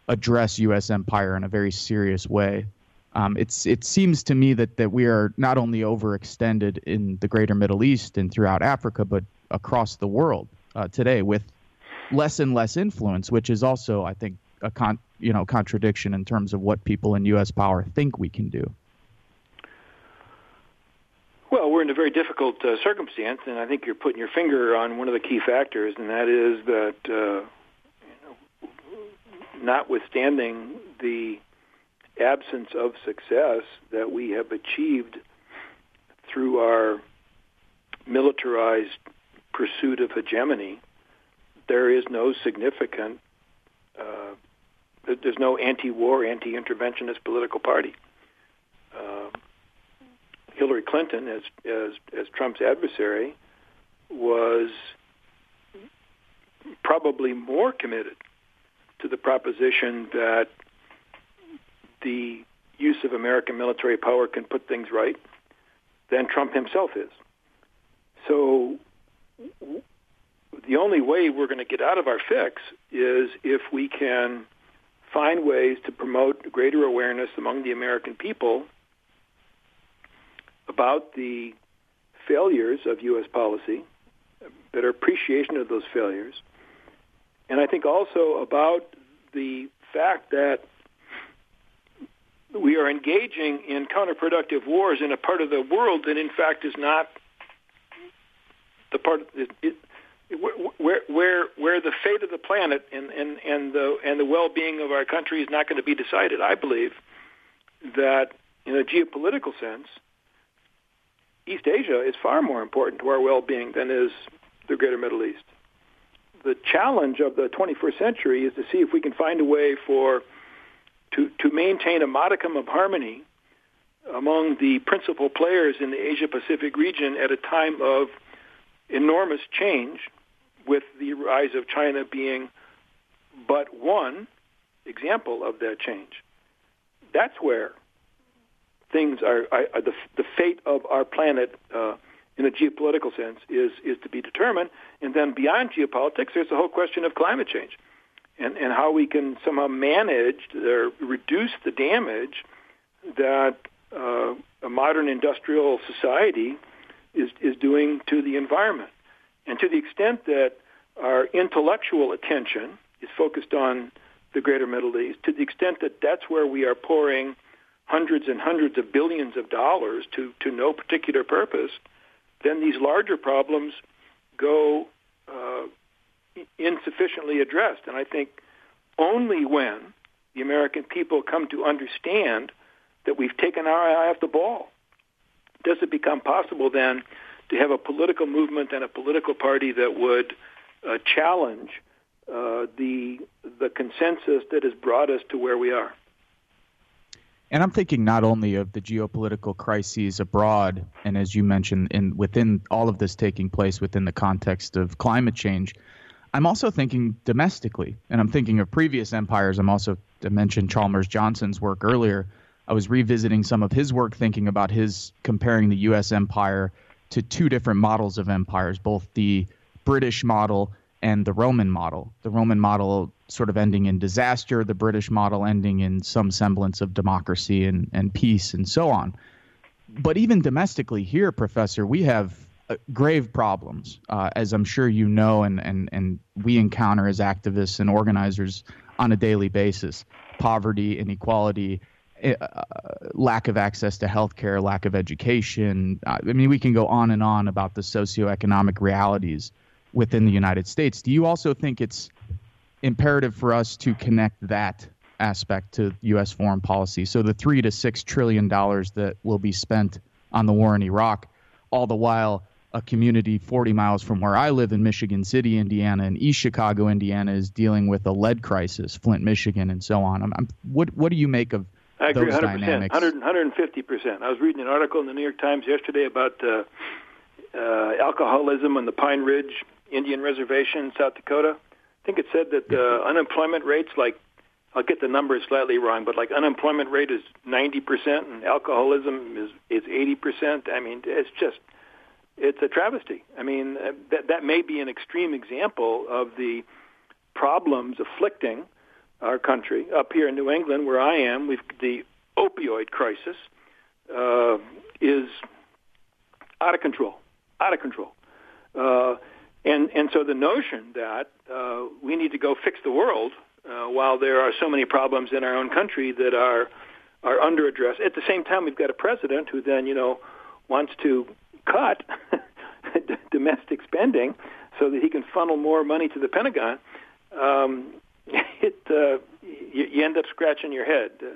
address U.S. empire in a very serious way? Um, it's it seems to me that that we are not only overextended in the greater Middle East and throughout Africa, but across the world uh, today with less and less influence, which is also, I think, a con you know contradiction in terms of what people in U.S. power think we can do. Well, we're in a very difficult uh, circumstance, and I think you're putting your finger on one of the key factors, and that is that, uh, you know, notwithstanding the absence of success that we have achieved through our militarized pursuit of hegemony, there is no significant uh, there's no anti-war, anti-interventionist political party. Uh, Hillary Clinton, as, as as Trump's adversary, was probably more committed to the proposition that the use of American military power can put things right than Trump himself is. So the only way we're going to get out of our fix is if we can find ways to promote greater awareness among the American people about the failures of U.S. policy, better appreciation of those failures, and I think also about the fact that we are engaging in counterproductive wars in a part of the world that, in fact, is not the part. It, where where where the fate of the planet and and and the and the well-being of our country is not going to be decided. I believe that in a geopolitical sense, East Asia is far more important to our well-being than is the greater Middle East. The challenge of the 21st century is to see if we can find a way for to to maintain a modicum of harmony among the principal players in the Asia Pacific region at a time of enormous change with the rise of China being but one example of that change. That's where things are, are the, the fate of our planet uh, in a geopolitical sense is, is to be determined. And then beyond geopolitics, there's the whole question of climate change and, and how we can somehow manage or reduce the damage that uh, a modern industrial society is, is doing to the environment. And to the extent that our intellectual attention is focused on the greater Middle East, to the extent that that's where we are pouring hundreds and hundreds of billions of dollars to, to no particular purpose, then these larger problems go uh, insufficiently addressed. And I think only when the American people come to understand that we've taken our eye off the ball does it become possible then to have a political movement and a political party that would uh, challenge uh, the the consensus that has brought us to where we are. And I'm thinking not only of the geopolitical crises abroad, and as you mentioned, in within all of this taking place within the context of climate change, I'm also thinking domestically, and I'm thinking of previous empires. I'm also I mentioned Chalmers Johnson's work earlier. I was revisiting some of his work, thinking about his comparing the U.S. empire to two different models of empires, both the British model and the Roman model. The Roman model sort of ending in disaster, the British model ending in some semblance of democracy and, and peace and so on. But even domestically here, Professor, we have uh, grave problems, uh, as I'm sure you know, and, and, and we encounter as activists and organizers on a daily basis poverty, inequality, uh, lack of access to healthcare, lack of education. I mean, we can go on and on about the socioeconomic realities within the United States. Do you also think it's imperative for us to connect that aspect to U.S. foreign policy? So the three to six trillion dollars that will be spent on the war in Iraq, all the while a community 40 miles from where I live in Michigan City, Indiana, and East Chicago, Indiana, is dealing with a lead crisis, Flint, Michigan, and so on. I'm, I'm, what what do you make of I agree those 100%, dynamics. 100, 150%. I was reading an article in the New York Times yesterday about uh, uh, alcoholism on the Pine Ridge Indian Reservation in South Dakota. I think it said that the unemployment rates, like, I'll get the numbers slightly wrong, but like unemployment rate is 90% and alcoholism is, is 80%. I mean, it's just, it's a travesty. I mean, uh, that, that may be an extreme example of the problems afflicting our country. Up here in New England, where I am, we've the opioid crisis uh, is out of control, out of control. Uh, and and so the notion that uh, we need to go fix the world uh, while there are so many problems in our own country that are are under. At the same time, we've got a president who then you know wants to cut domestic spending so that he can funnel more money to the Pentagon. Um, it uh, you, you end up scratching your head. Uh,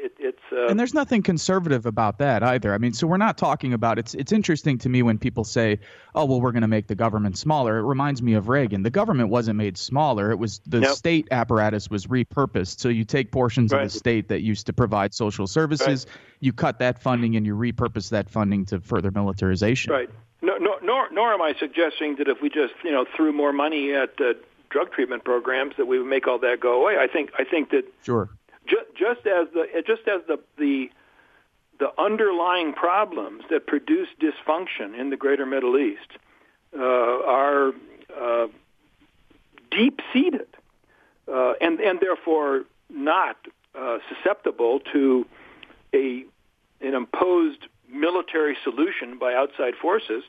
it, it's uh, and there's nothing conservative about that either. I mean, so we're not talking about it's. It's interesting to me when people say, "Oh, well, we're going to make the government smaller." It reminds me of Reagan. The government wasn't made smaller; it was the Nope. state apparatus was repurposed. So you take portions of the state that used to provide social services, you cut that funding, and you repurpose that funding to further militarization. Right. No, no, nor, nor am I suggesting that if we just you know threw more money at uh, drug treatment programs that we would make all that go away. I think I think that Sure. ju- just as the just as the the the underlying problems that produce dysfunction in the greater Middle East uh, are uh, deep seated uh, and and therefore not uh, susceptible to a an imposed military solution by outside forces.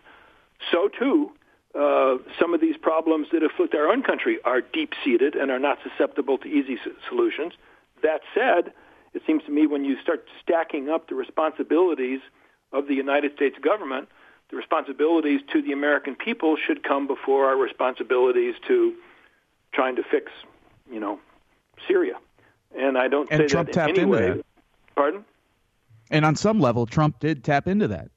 So too. Uh, some of these problems that afflict our own country are deep seated and are not susceptible to easy s- solutions. That said, it seems to me when you start stacking up the responsibilities of the United States government, the responsibilities to the American people should come before our responsibilities to trying to fix, you know, Syria. And I don't And say Trump that tapped in any into way. that. Pardon? And on some level, Trump did tap into that.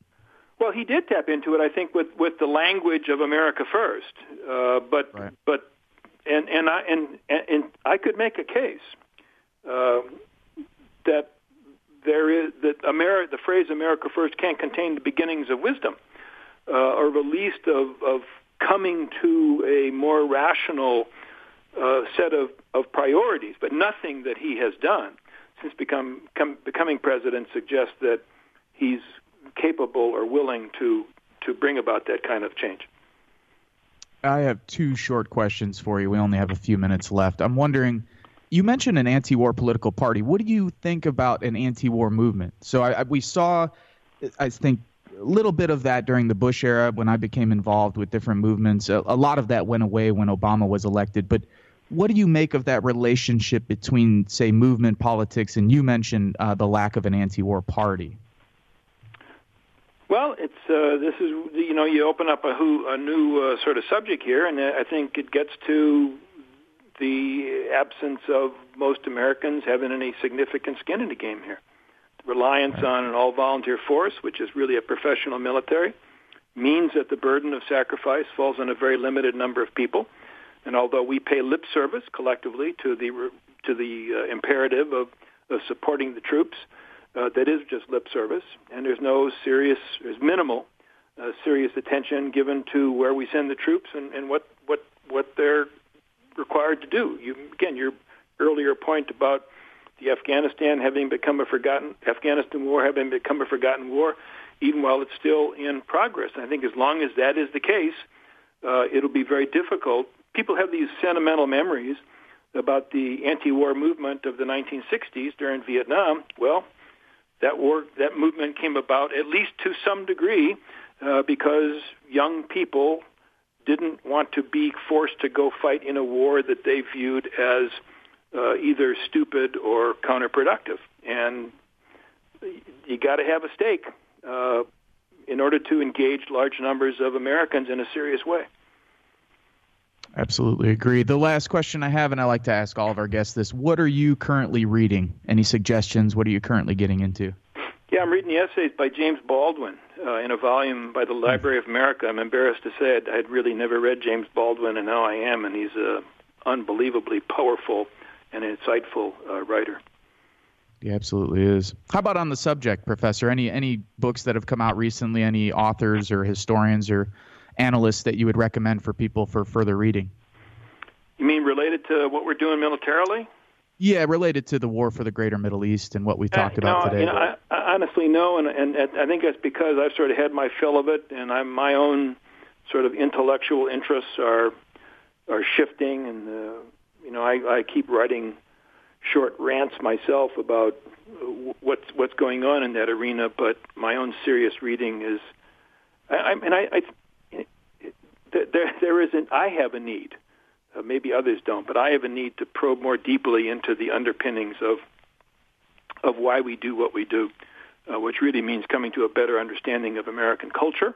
Well, he did tap into it, I think, with, with the language of America First. Uh, but Right. but and and I and, and I could make a case uh, that there is that Ameri- the phrase "America First can't contain the beginnings of wisdom, uh, or at least of of coming to a more rational uh, set of, of priorities. But nothing that he has done since become, come, becoming president suggests that he's capable or willing to to bring about that kind of change. I have two short questions for you. We only have a few minutes left. I'm wondering, you mentioned an anti-war political party. What do you think about an anti-war movement? So I, I, we saw, I think, a little bit of that during the Bush era when I became involved with different movements. A, a lot of that went away when Obama was elected. But what do you make of that relationship between, say, movement politics and you mentioned uh, the lack of an anti-war party? Well, it's uh, this is you know you open up a who a new uh, sort of subject here, and I think it gets to the absence of most Americans having any significant skin in the game here. The reliance on an all-volunteer force, which is really a professional military, means that the burden of sacrifice falls on a very limited number of people. And although we pay lip service collectively to the to the uh, imperative of, of supporting the troops, uh, that is just lip service, and there's no serious, there's minimal uh, serious attention given to where we send the troops and, and what what what they're required to do. You again, your earlier point about the Afghanistan having become a forgotten Afghanistan war having become a forgotten war, even while it's still in progress. I think as long as that is the case, uh, it'll be very difficult. People have these sentimental memories about the anti-war movement of the 1960s during Vietnam. Well, that war, that movement came about at least to some degree uh, because young people didn't want to be forced to go fight in a war that they viewed as uh, either stupid or counterproductive. And you got to have a stake uh, in order to engage large numbers of Americans in a serious way. Absolutely agree. The last question I have, and I like to ask all of our guests this: What are you currently reading? Any suggestions? What are you currently getting into? Yeah, I'm reading the essays by James Baldwin uh, in a volume by the Library of America. I'm embarrassed to say I'd, I'd really never read James Baldwin, and now I am, and he's a unbelievably powerful and insightful uh, writer. He absolutely is. How about on the subject, Professor? Any any books that have come out recently? Any authors or historians or analysts that you would recommend for people for further reading? You mean related to what we're doing militarily? Yeah, related to the war for the Greater Middle East and what we talked uh, about no, today. You know, I, I honestly no, and, and I think that's because I've sort of had my fill of it, and I'm my own sort of intellectual interests are are shifting, and uh, you know, I, I keep writing short rants myself about what's what's going on in that arena, but my own serious reading is, I, I and I, I there there isn't. I have a need. Uh, maybe others don't, but I have a need to probe more deeply into the underpinnings of of why we do what we do, uh, which really means coming to a better understanding of American culture,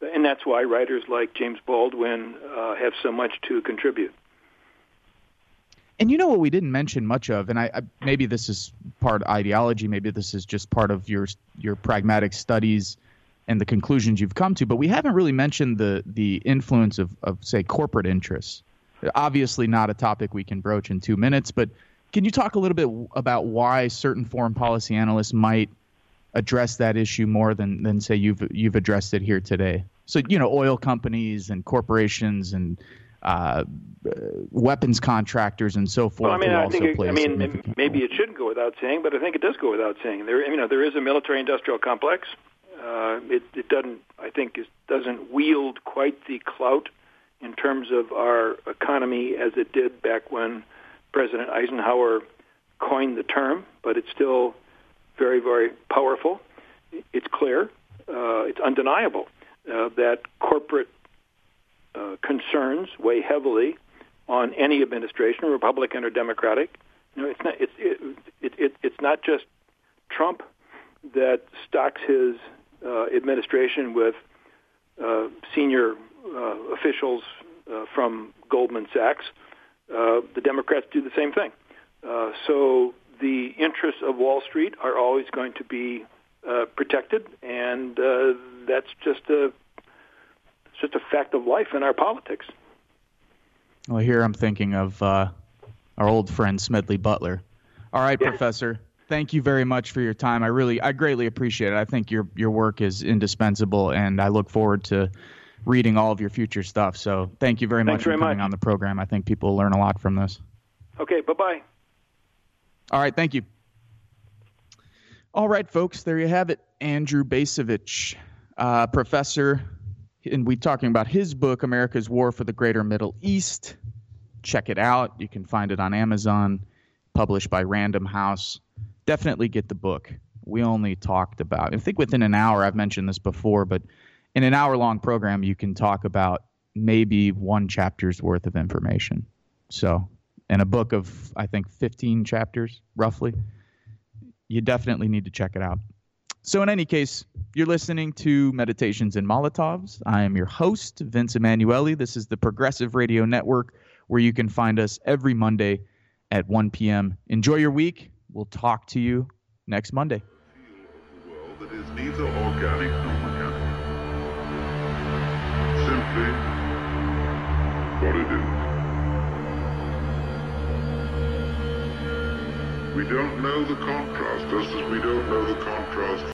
and that's why writers like James Baldwin uh, have so much to contribute. And you know what we didn't mention much of, and I, I, maybe this is part ideology, maybe this is just part of your your pragmatic studies and the conclusions you've come to, but we haven't really mentioned the the influence of, of say corporate interests. Obviously, not a topic we can broach in two minutes, but can you talk a little bit about why certain foreign policy analysts might address that issue more than than say you've you've addressed it here today? So you know, oil companies and corporations and uh, weapons contractors and so forth. Well, I mean, I think it, I mean maybe it shouldn't go without saying, but I think it does go without saying. There, you know, there is a military-industrial complex. Uh, it, it doesn't, I think, it doesn't wield quite the clout in terms of our economy as it did back when President Eisenhower coined the term, but it's still very, very powerful. It's clear, uh, it's undeniable uh, that corporate uh, concerns weigh heavily on any administration, Republican or Democratic. You know, it's not it's it, it, it, it's not just Trump that stocks his administration with uh, senior uh, officials uh, from Goldman Sachs. Uh, the Democrats do the same thing. Uh, so the interests of Wall Street are always going to be uh, protected, and uh, that's just a just a fact of life in our politics. Well, here I'm thinking of uh, our old friend Smedley Butler. All right, yes. Professor. Thank you very much for your time. I really, I greatly appreciate it. I think your your work is indispensable, and I look forward to reading all of your future stuff. So, thank you very Thanks much very for coming much. on the program. I think people will learn a lot from this. Okay, bye bye. All right, thank you. All right, folks, there you have it. Andrew Bacevich, uh, professor and we're talking about his book, America's War for the Greater Middle East. Check it out. You can find it on Amazon, published by Random House. Definitely get the book. We only talked about, I think within an hour, I've mentioned this before, but in an hour long program, you can talk about maybe one chapter's worth of information. So, in a book of, I think, 15 chapters, roughly, you definitely need to check it out. So, in any case, you're listening to Meditations and Molotovs. I am your host, Vince Emanuele. This is the Progressive Radio Network, where you can find us every Monday at 1 p.m. Enjoy your week. We'll talk to you next Monday. We don't know the contrast, just as we don't know the contrast